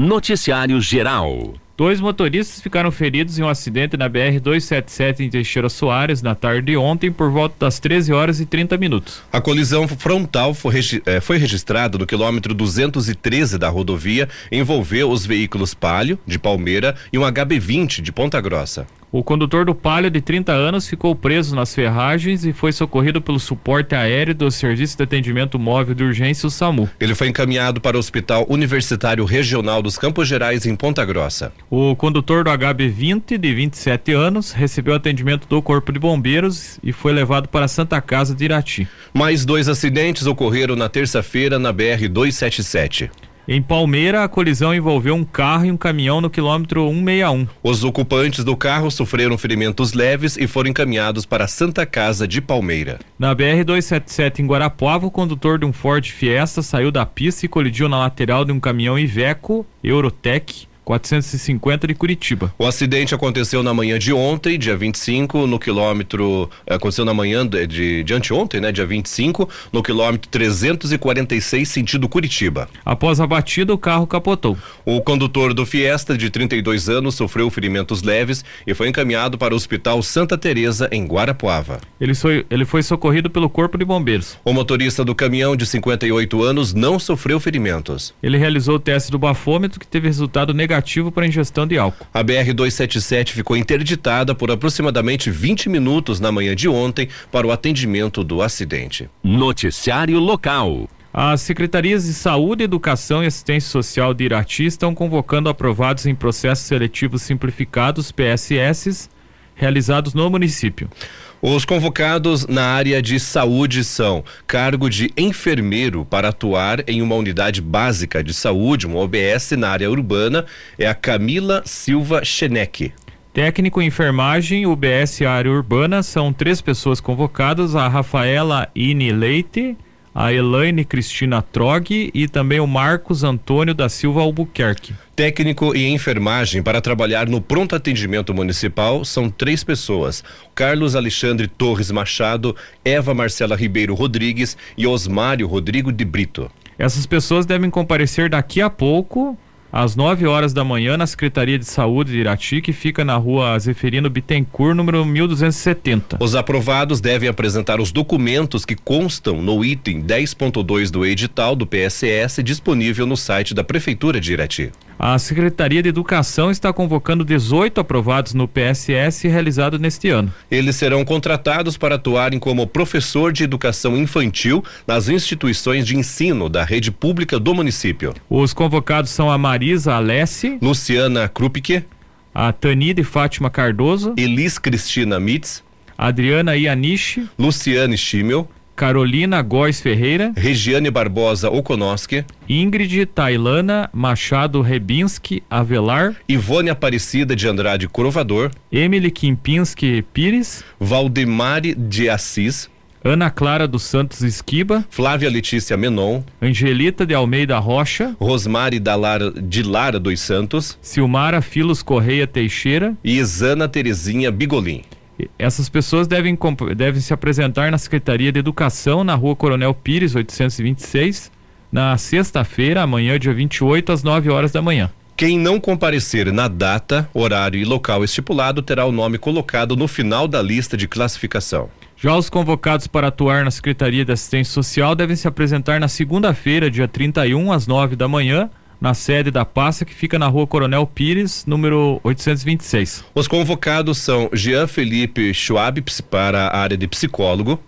Noticiário Geral. Dois motoristas ficaram feridos em um acidente na BR-277 em Teixeira Soares na tarde de ontem por volta das 13 horas e 30 minutos. A colisão frontal foi, eh, foi registrada no quilômetro 213 da rodovia, envolveu os veículos Palio, de Palmeira, e um HB20 de Ponta Grossa. O condutor do Palio, de 30 anos, ficou preso nas ferragens e foi socorrido pelo suporte aéreo do Serviço de Atendimento Móvel de Urgência, o SAMU. Ele foi encaminhado para o Hospital Universitário Regional dos Campos Gerais, em Ponta Grossa. O condutor do HB20, de 27 anos, recebeu atendimento do Corpo de Bombeiros e foi levado para a Santa Casa de Irati. Mais dois acidentes ocorreram na terça-feira na BR-277. Em Palmeira, a colisão envolveu um carro e um caminhão no quilômetro 161. Os ocupantes do carro sofreram ferimentos leves e foram encaminhados para a Santa Casa de Palmeira. Na BR-277 em Guarapuava, o condutor de um Ford Fiesta saiu da pista e colidiu na lateral de um caminhão Iveco Eurotec 450 de Curitiba. O acidente aconteceu na manhã de ontem, dia 25, no quilômetro. Eh, aconteceu na manhã de, de, de anteontem, né? Dia 25, no quilômetro 346, sentido Curitiba. Após a batida, o carro capotou. O condutor do Fiesta, de 32 anos, sofreu ferimentos leves e foi encaminhado para o Hospital Santa Teresa em Guarapuava. Ele foi, ele foi socorrido pelo Corpo de Bombeiros. O motorista do caminhão, de 58 anos, não sofreu ferimentos. Ele realizou o teste do bafômetro que teve resultado negativo negativo para ingestão de álcool. A BR-277 ficou interditada por aproximadamente 20 minutos na manhã de ontem para o atendimento do acidente. Noticiário local. As secretarias de Saúde, Educação e Assistência Social de Irati estão convocando aprovados em processos seletivos simplificados PSS realizados no município. Os convocados na área de saúde são cargo de enfermeiro para atuar em uma unidade básica de saúde, um OBS na área urbana, é a Camila Silva Cheneque. Técnico em enfermagem, UBS área urbana, são três pessoas convocadas, a Rafaela Ine Leite, a Elaine Cristina Trog e também o Marcos Antônio da Silva Albuquerque. Técnico e enfermagem para trabalhar no pronto atendimento municipal são três pessoas: Carlos Alexandre Torres Machado, Eva Marcela Ribeiro Rodrigues e Osmário Rodrigo de Brito. Essas pessoas devem comparecer daqui a pouco às 9 horas da manhã na Secretaria de Saúde de Irati, que fica na rua Zeferino Bittencourt, número 1270. Os aprovados devem apresentar os documentos que constam no item 10.2 do edital do PSS disponível no site da Prefeitura de Irati. A Secretaria de Educação está convocando 18 aprovados no PSS realizado neste ano. Eles serão contratados para atuarem como professor de educação infantil nas instituições de ensino da rede pública do município. Os convocados são a Marisa Alessi, Luciana Krupke, a Tanide Fátima Cardoso, Elis Cristina Mitz, Adriana Ianishi, Luciane Schimmel, Carolina Góes Ferreira, Regiane Barbosa Okonoski, Ingrid Tailana Machado Rebinski Avelar, Ivone Aparecida de Andrade Crovador, Emily Kimpinski Pires, Valdemare de Assis, Ana Clara dos Santos Esquiba, Flávia Letícia Menon, Angelita de Almeida Rocha, Rosmari da Lara, de Lara dos Santos, Silmara Filos Correia Teixeira e Isana Terezinha Bigolim. Essas pessoas devem, devem se apresentar na Secretaria de Educação, na rua Coronel Pires, 826, na sexta-feira, amanhã, dia 28, às 9 horas da manhã. Quem não comparecer na data, horário e local estipulado terá o nome colocado no final da lista de classificação. Já os convocados para atuar na Secretaria de Assistência Social devem se apresentar na segunda-feira, dia 31, às 9 da manhã, na sede da pasta que fica na rua Coronel Pires, número 826. Os convocados são Jean Felipe Schwab para a área de psicólogo,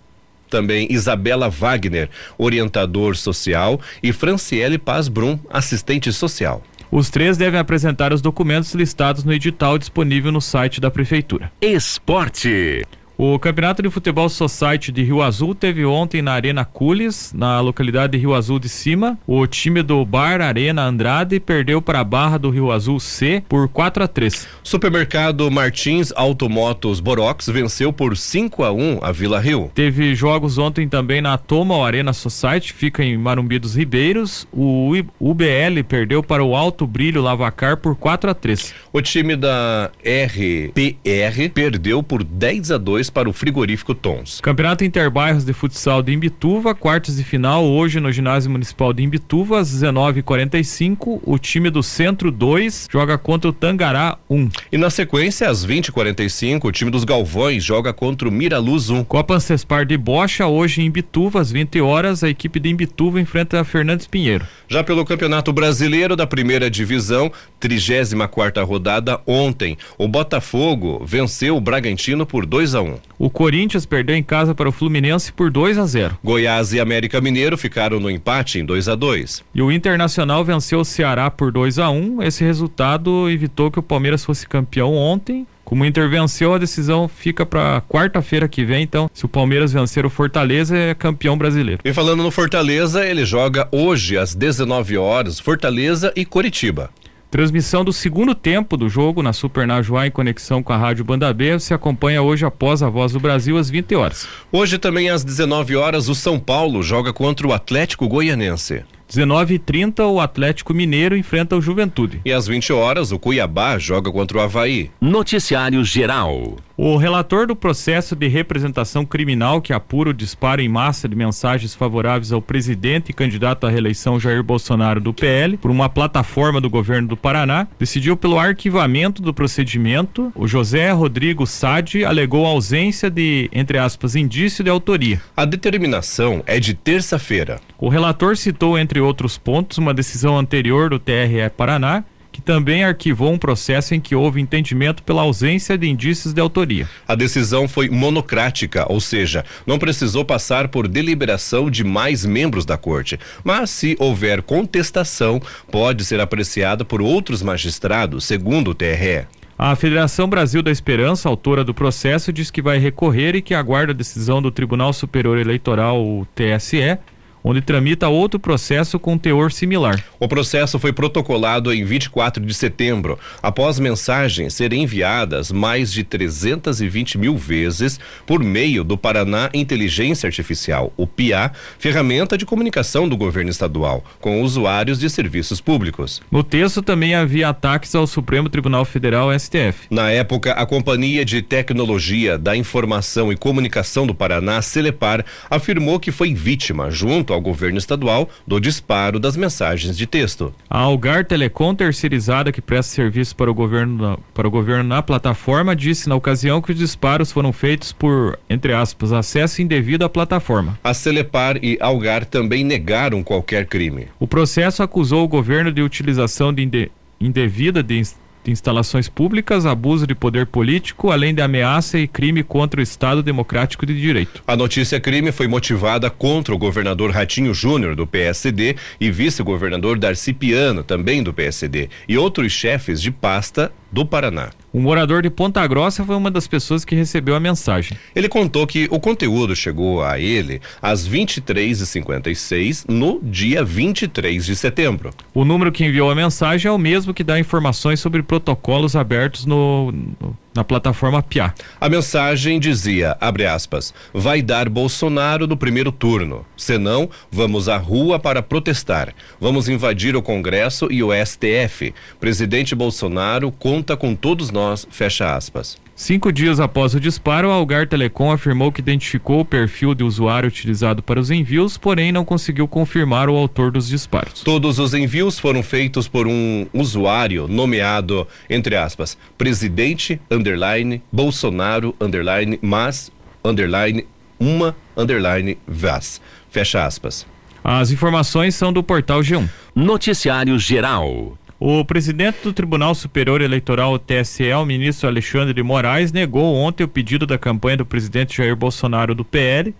também Isabela Wagner, orientador social, e Franciele Paz Brum, assistente social. Os três devem apresentar os documentos listados no edital disponível no site da Prefeitura. Esporte. O Campeonato de Futebol Society de Rio Azul teve ontem na Arena Cules, na localidade de Rio Azul de Cima. O time do Bar Arena Andrade perdeu para a Barra do Rio Azul C por 4 a 3. Supermercado Martins Automotos Borox venceu por 5 a 1 a Vila Rio. Teve jogos ontem também na Toma Arena Society, fica em Marumbi dos Ribeiros. O UBL perdeu para o Alto Brilho Lavacar por 4 a 3. O time da RPR perdeu por 10 a 2 para o frigorífico Tons. Campeonato Interbairros de Futsal de Imbituva, quartas de final hoje no Ginásio Municipal de Imbituva, às 19h45. O time do Centro 2 joga contra o Tangará 1. E na sequência, às 20h45, o time dos Galvões joga contra o Miraluz 1. Copa Ancespar de Bocha, hoje em Imbituva, às 20 horas, a equipe de Imbituva enfrenta a Fernandes Pinheiro. Já pelo Campeonato Brasileiro da Primeira Divisão, 34 rodada ontem, o Botafogo venceu o Bragantino por 2 a 1. Um. O Corinthians perdeu em casa para o Fluminense por 2 a 0. Goiás e América Mineiro ficaram no empate em 2 a 2. E o Internacional venceu o Ceará por 2 a 1. Um. Esse resultado evitou que o Palmeiras fosse campeão ontem como intervenceu, a decisão fica para quarta-feira que vem. Então, se o Palmeiras vencer o Fortaleza, é campeão brasileiro. E falando no Fortaleza, ele joga hoje às 19 horas, Fortaleza e Coritiba. Transmissão do segundo tempo do jogo na Super Najuá em conexão com a Rádio Banda B se acompanha hoje após a Voz do Brasil às 20 horas. Hoje também às 19 horas o São Paulo joga contra o Atlético Goianense. 19h30, o Atlético Mineiro enfrenta o Juventude. E às 20 horas, o Cuiabá joga contra o Havaí. Noticiário Geral. O relator do processo de representação criminal que apura o disparo em massa de mensagens favoráveis ao presidente e candidato à reeleição Jair Bolsonaro do PL por uma plataforma do governo do Paraná decidiu pelo arquivamento do procedimento. O José Rodrigo Sade alegou ausência de, entre aspas, indício de autoria. A determinação é de terça-feira. O relator citou, entre outros pontos, uma decisão anterior do TRE Paraná que também arquivou um processo em que houve entendimento pela ausência de indícios de autoria. A decisão foi monocrática, ou seja, não precisou passar por deliberação de mais membros da corte. Mas se houver contestação, pode ser apreciada por outros magistrados, segundo o TRE. A Federação Brasil da Esperança, autora do processo, diz que vai recorrer e que aguarda a decisão do Tribunal Superior Eleitoral, o TSE, onde tramita outro processo com teor similar. O processo foi protocolado em 24 de setembro, após mensagens serem enviadas mais de 320 mil vezes por meio do Paraná Inteligência Artificial, o PIA, ferramenta de comunicação do governo estadual, com usuários de serviços públicos. No texto também havia ataques ao Supremo Tribunal Federal, STF. Na época, a Companhia de Tecnologia da Informação e Comunicação do Paraná, Celepar, afirmou que foi vítima, junto ao governo estadual do disparo das mensagens de texto. A Algar Telecom, terceirizada que presta serviço para o governo, para o governo na plataforma, disse na ocasião que os disparos foram feitos por, entre aspas, acesso indevido à plataforma. A Celepar e Algar também negaram qualquer crime. O processo acusou o governo de utilização de indevida de de instalações públicas, abuso de poder político, além de ameaça e crime contra o Estado Democrático de Direito. A notícia crime foi motivada contra o governador Ratinho Júnior do PSD e vice-governador Darcy Piano, também do PSD, e outros chefes de pasta do Paraná. Um morador de Ponta Grossa foi uma das pessoas que recebeu a mensagem. Ele contou que o conteúdo chegou a ele às 23h56 no dia 23 de setembro. O número que enviou a mensagem é o mesmo que dá informações sobre protocolos abertos no, no na plataforma PIA. A mensagem dizia, abre aspas, vai dar Bolsonaro no primeiro turno. Senão, vamos à rua para protestar. Vamos invadir o Congresso e o STF. Presidente Bolsonaro conta com todos nós, fecha aspas. Cinco dias após o disparo, a Algar Telecom afirmou que identificou o perfil de usuário utilizado para os envios, porém não conseguiu confirmar o autor dos disparos. Todos os envios foram feitos por um usuário nomeado, entre aspas, presidente, underline, Bolsonaro, underline, mas, underline, uma, underline, Vaz. Fecha aspas. As informações são do portal G1. Noticiário Geral. O presidente do Tribunal Superior Eleitoral, TSE, o ministro Alexandre de Moraes, negou ontem o pedido da campanha do presidente Jair Bolsonaro do PL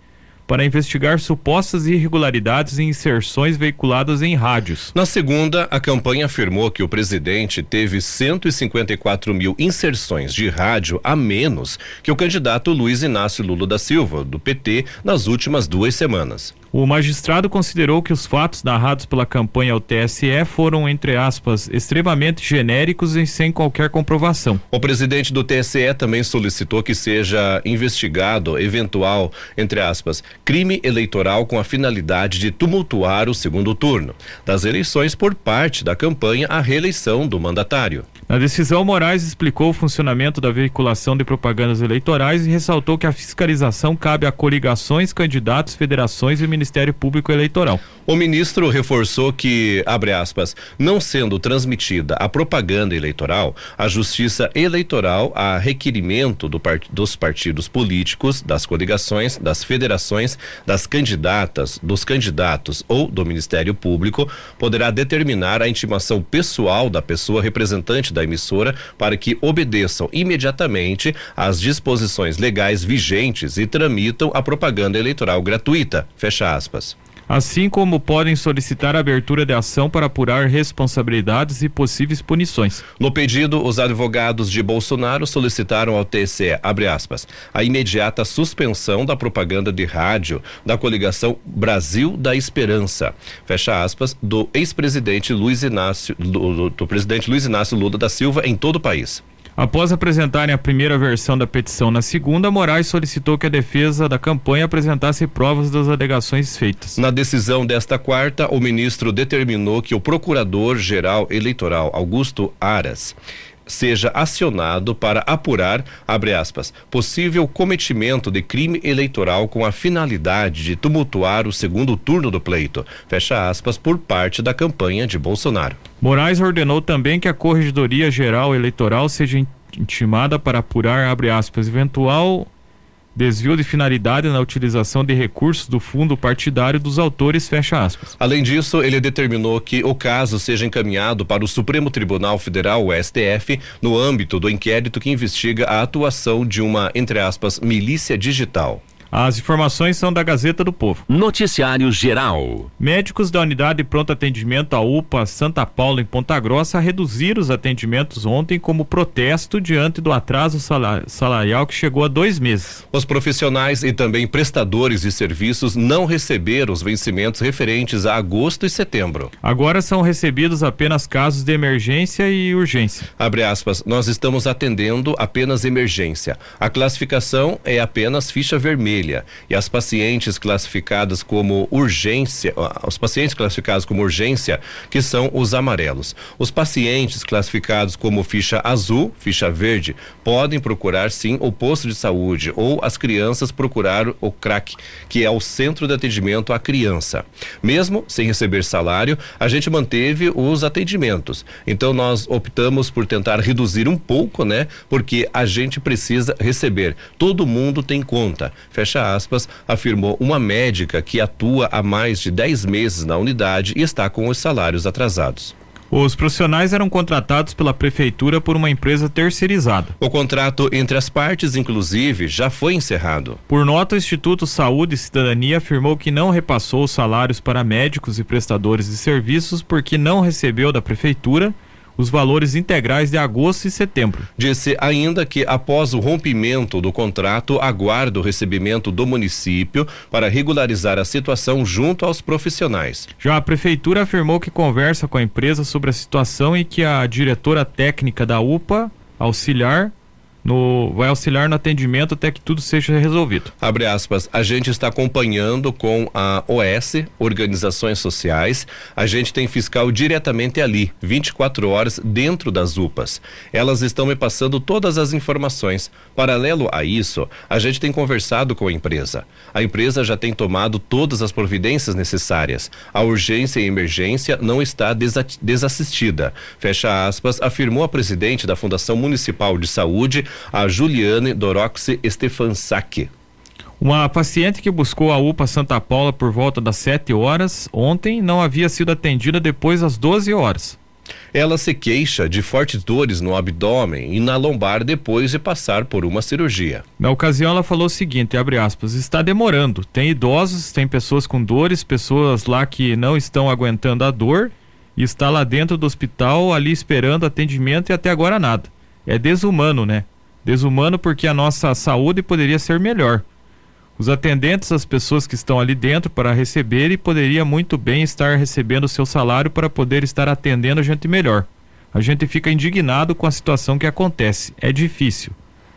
para investigar supostas irregularidades em inserções veiculadas em rádios. Na segunda, a campanha afirmou que o presidente teve 154 mil inserções de rádio a menos que o candidato Luiz Inácio Lula da Silva, do PT, nas últimas duas semanas. O magistrado considerou que os fatos narrados pela campanha ao TSE foram, entre aspas, extremamente genéricos e sem qualquer comprovação. O presidente do TSE também solicitou que seja investigado eventual, entre aspas, crime eleitoral com a finalidade de tumultuar o segundo turno das eleições por parte da campanha à reeleição do mandatário. Na decisão, Moraes explicou o funcionamento da veiculação de propagandas eleitorais e ressaltou que a fiscalização cabe a coligações, candidatos, federações e Ministério Público Eleitoral. O ministro reforçou que, abre aspas, não sendo transmitida a propaganda eleitoral, a Justiça Eleitoral, a requerimento do part dos partidos políticos, das coligações, das federações, das candidatas, dos candidatos ou do Ministério Público, poderá determinar a intimação pessoal da pessoa representante da emissora para que obedeçam imediatamente às disposições legais vigentes e tramitam a propaganda eleitoral gratuita. Fecha aspas assim como podem solicitar a abertura de ação para apurar responsabilidades e possíveis punições. No pedido, os advogados de Bolsonaro solicitaram ao abre aspas, a imediata suspensão da propaganda de rádio da coligação Brasil da Esperança, fecha aspas, do ex-presidente Luiz Inácio, do, do presidente Luiz Inácio Lula da Silva em todo o país. Após apresentarem a primeira versão da petição na segunda, Moraes solicitou que a defesa da campanha apresentasse provas das alegações feitas. Na decisão desta quarta, o ministro determinou que o procurador-geral eleitoral Augusto Aras seja acionado para apurar, abre aspas, possível cometimento de crime eleitoral com a finalidade de tumultuar o segundo turno do pleito, fecha aspas, por parte da campanha de Bolsonaro. Moraes ordenou também que a Corregedoria Geral Eleitoral seja intimada para apurar, abre aspas, eventual desvio de finalidade na utilização de recursos do fundo partidário dos autores, fecha aspas. Além disso, ele determinou que o caso seja encaminhado para o Supremo Tribunal Federal, o STF, no âmbito do inquérito que investiga a atuação de uma, entre aspas, milícia digital. As informações são da Gazeta do Povo. Noticiário Geral. Médicos da unidade de pronto atendimento à UPA Santa Paula em Ponta Grossa reduziram os atendimentos ontem como protesto diante do atraso salarial que chegou a dois meses. Os profissionais e também prestadores de serviços não receberam os vencimentos referentes a agosto e setembro. Agora são recebidos apenas casos de emergência e urgência. Abre aspas, nós estamos atendendo apenas emergência. A classificação é apenas ficha vermelha vermelha e as pacientes classificadas como urgência, os pacientes classificados como urgência, que são os amarelos. Os pacientes classificados como ficha azul, ficha verde, podem procurar sim o posto de saúde ou as crianças procurar o CRAC, que é o Centro de Atendimento à Criança. Mesmo sem receber salário, a gente manteve os atendimentos. Então nós optamos por tentar reduzir um pouco, né? Porque a gente precisa receber. Todo mundo tem conta. Fecha fecha aspas, afirmou uma médica que atua há mais de 10 meses na unidade e está com os salários atrasados. Os profissionais eram contratados pela prefeitura por uma empresa terceirizada. O contrato entre as partes, inclusive, já foi encerrado. Por nota, o Instituto Saúde e Cidadania afirmou que não repassou os salários para médicos e prestadores de serviços porque não recebeu da prefeitura os valores integrais de agosto e setembro. Disse ainda que após o rompimento do contrato, aguarda o recebimento do município para regularizar a situação junto aos profissionais. Já a prefeitura afirmou que conversa com a empresa sobre a situação e que a diretora técnica da UPA auxiliar no, vai auxiliar no atendimento até que tudo seja resolvido. Abre aspas, a gente está acompanhando com a OS, Organizações Sociais, a gente tem fiscal diretamente ali, 24 horas dentro das UPAs. Elas estão me passando todas as informações. Paralelo a isso, a gente tem conversado com a empresa. A empresa já tem tomado todas as providências necessárias. A urgência e emergência não está desassistida. Fecha aspas, afirmou a presidente da Fundação Municipal de Saúde, a Juliane Doroxi Stefansak. Uma paciente que buscou a UPA Santa Paula por volta das 7 horas ontem não havia sido atendida depois das 12 horas. Ela se queixa de fortes dores no abdômen e na lombar depois de passar por uma cirurgia. Na ocasião, ela falou o seguinte: abre aspas, está demorando. Tem idosos, tem pessoas com dores, pessoas lá que não estão aguentando a dor e está lá dentro do hospital, ali esperando atendimento e até agora nada. É desumano, né? Desumano porque a nossa saúde poderia ser melhor. os atendentes, as pessoas que estão ali dentro para receber e poderia muito bem estar recebendo o seu salário para poder estar atendendo a gente melhor. A gente fica indignado com a situação que acontece. É difícil.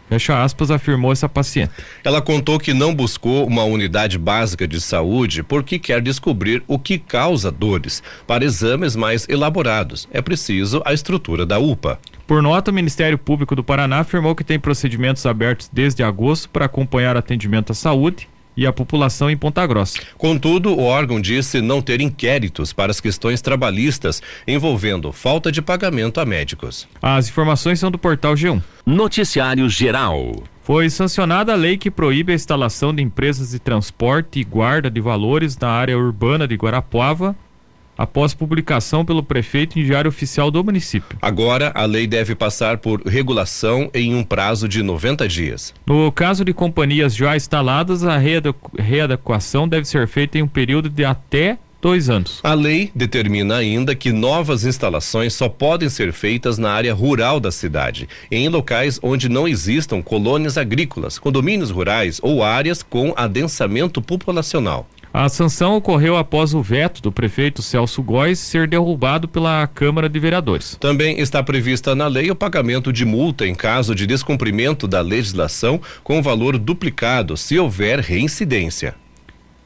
Fecha aspas, afirmou essa paciente. Ela contou que não buscou uma unidade básica de saúde porque quer descobrir o que causa dores. Para exames mais elaborados, é preciso a estrutura da UPA. Por nota, o Ministério Público do Paraná afirmou que tem procedimentos abertos desde agosto para acompanhar atendimento à saúde e a população em Ponta Grossa. Contudo, o órgão disse não ter inquéritos para as questões trabalhistas envolvendo falta de pagamento a médicos. As informações são do portal G1. Noticiário Geral. Foi sancionada a lei que proíbe a instalação de empresas de transporte e guarda de valores na área urbana de Guarapuava após publicação pelo prefeito em diário oficial do município. Agora, a lei deve passar por regulação em um prazo de 90 dias. No caso de companhias já instaladas, a readequação deve ser feita em um período de até dois anos. A lei determina ainda que novas instalações só podem ser feitas na área rural da cidade, em locais onde não existam colônias agrícolas, condomínios rurais ou áreas com adensamento populacional. A sanção ocorreu após o veto do prefeito Celso Góes ser derrubado pela Câmara de Vereadores. Também está prevista na lei o pagamento de multa em caso de descumprimento da legislação com valor duplicado, se houver reincidência.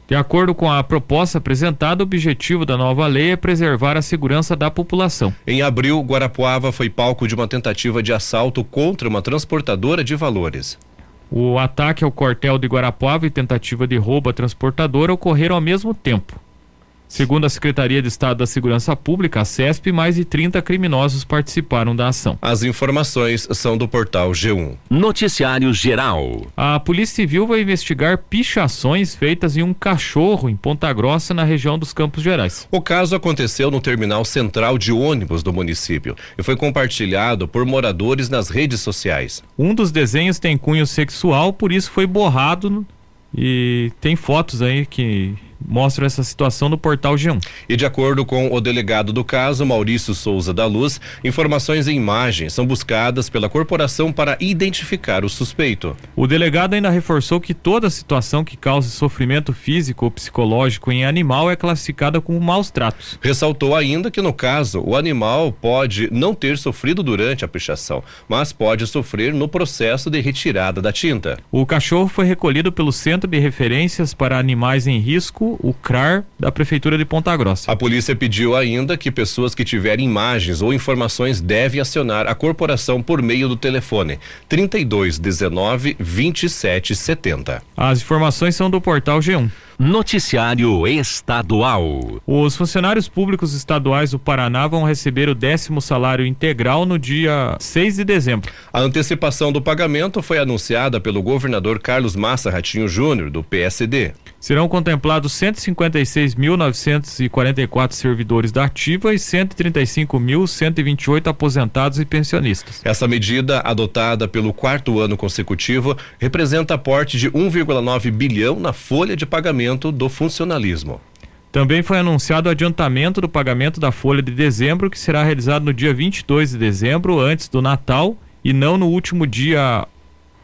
De acordo com a proposta apresentada, o objetivo da nova lei é preservar a segurança da população. Em abril, Guarapuava foi palco de uma tentativa de assalto contra uma transportadora de valores. O ataque ao quartel de Guarapuava e tentativa de roubo à transportadora ocorreram ao mesmo tempo. Segundo a Secretaria de Estado da Segurança Pública, a CESP, mais de 30 criminosos participaram da ação. As informações são do portal G1. Noticiário Geral. A Polícia Civil vai investigar pichações feitas em um cachorro em Ponta Grossa, na região dos Campos Gerais. O caso aconteceu no terminal central de ônibus do município e foi compartilhado por moradores nas redes sociais. Um dos desenhos tem cunho sexual, por isso foi borrado e tem fotos aí que mostram essa situação no portal G1. E de acordo com o delegado do caso, Maurício Souza da Luz, informações em imagens são buscadas pela corporação para identificar o suspeito. O delegado ainda reforçou que toda situação que cause sofrimento físico ou psicológico em animal é classificada como maus tratos. Ressaltou ainda que no caso o animal pode não ter sofrido durante a pichação, mas pode sofrer no processo de retirada da tinta. O cachorro foi recolhido pelo Centro de Referências para Animais em Risco o CRAR da Prefeitura de Ponta Grossa. A polícia pediu ainda que pessoas que tiverem imagens ou informações devem acionar a corporação por meio do telefone 3219 2770. As informações são do portal G1. Noticiário Estadual. Os funcionários públicos estaduais do Paraná vão receber o décimo salário integral no dia 6 de dezembro. A antecipação do pagamento foi anunciada pelo governador Carlos Massa Ratinho Júnior, do PSD. Serão contemplados 156.944 servidores da ativa e 135.128 aposentados e pensionistas. Essa medida, adotada pelo quarto ano consecutivo, representa aporte de 1,9 bilhão na folha de pagamento do funcionalismo. Também foi anunciado o adiantamento do pagamento da folha de dezembro, que será realizado no dia 22 de dezembro, antes do Natal, e não no último dia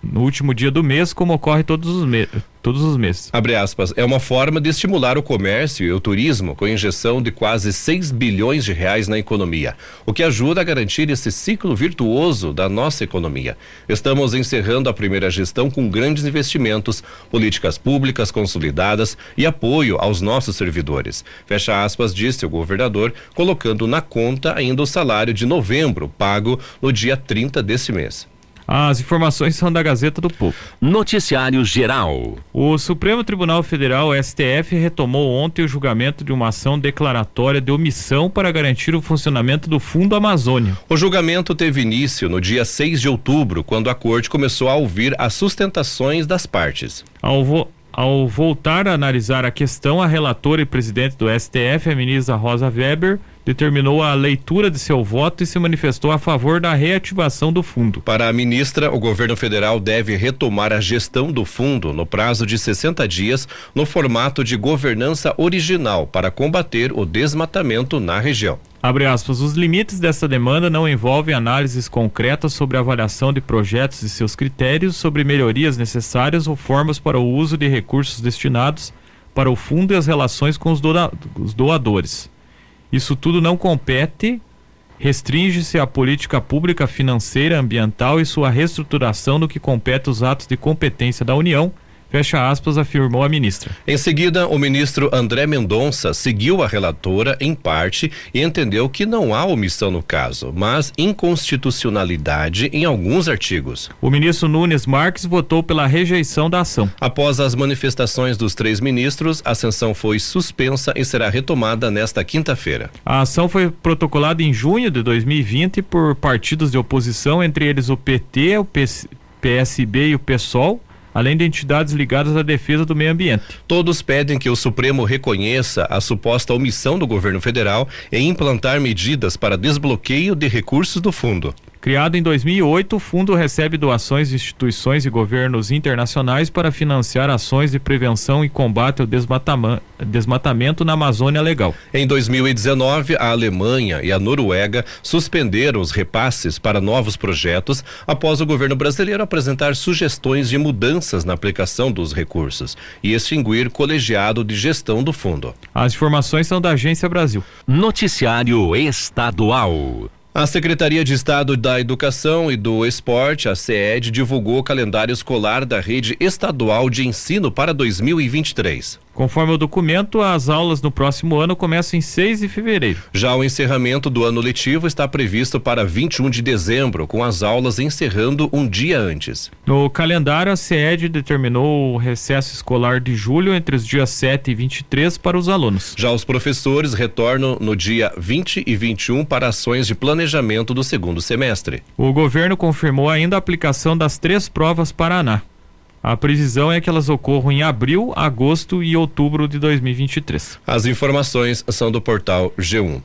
no último dia do mês, como ocorre todos os meses todos os meses. Abre aspas, é uma forma de estimular o comércio e o turismo com injeção de quase 6 bilhões de reais na economia, o que ajuda a garantir esse ciclo virtuoso da nossa economia. Estamos encerrando a primeira gestão com grandes investimentos, políticas públicas consolidadas e apoio aos nossos servidores. Fecha aspas, disse o governador, colocando na conta ainda o salário de novembro, pago no dia 30 deste mês. As informações são da Gazeta do Povo. Noticiário Geral. O Supremo Tribunal Federal, STF, retomou ontem o julgamento de uma ação declaratória de omissão para garantir o funcionamento do Fundo Amazônia. O julgamento teve início no dia 6 de outubro, quando a corte começou a ouvir as sustentações das partes. Ao, vo ao voltar a analisar a questão, a relatora e presidente do STF, a ministra Rosa Weber, determinou a leitura de seu voto e se manifestou a favor da reativação do fundo. Para a ministra, o governo federal deve retomar a gestão do fundo no prazo de 60 dias, no formato de governança original, para combater o desmatamento na região. Abre aspas, os limites dessa demanda não envolvem análises concretas sobre a avaliação de projetos e seus critérios, sobre melhorias necessárias ou formas para o uso de recursos destinados para o fundo e as relações com os doadores. Isso tudo não compete, restringe-se à política pública financeira, ambiental e sua reestruturação no que compete os atos de competência da União Fecha aspas, afirmou a ministra. Em seguida, o ministro André Mendonça seguiu a relatora em parte e entendeu que não há omissão no caso, mas inconstitucionalidade em alguns artigos. O ministro Nunes Marques votou pela rejeição da ação. Após as manifestações dos três ministros, a sessão foi suspensa e será retomada nesta quinta-feira. A ação foi protocolada em junho de 2020 por partidos de oposição, entre eles o PT, o PSB e o PSOL além de entidades ligadas à defesa do meio ambiente. Todos pedem que o Supremo reconheça a suposta omissão do governo federal em implantar medidas para desbloqueio de recursos do fundo. Criado em 2008, o fundo recebe doações de instituições e governos internacionais para financiar ações de prevenção e combate ao desmatamento na Amazônia Legal. Em 2019, a Alemanha e a Noruega suspenderam os repasses para novos projetos após o governo brasileiro apresentar sugestões de mudanças na aplicação dos recursos e extinguir colegiado de gestão do fundo. As informações são da Agência Brasil. Noticiário Estadual. A Secretaria de Estado da Educação e do Esporte, a CED, divulgou o calendário escolar da rede estadual de ensino para 2023. Conforme o documento, as aulas no próximo ano começam em 6 de fevereiro. Já o encerramento do ano letivo está previsto para 21 de dezembro, com as aulas encerrando um dia antes. No calendário, a CED determinou o recesso escolar de julho entre os dias 7 e 23 para os alunos. Já os professores retornam no dia 20 e 21 para ações de planejamento do segundo semestre. O governo confirmou ainda a aplicação das três provas Paraná. A previsão é que elas ocorram em abril, agosto e outubro de 2023. As informações são do portal G1.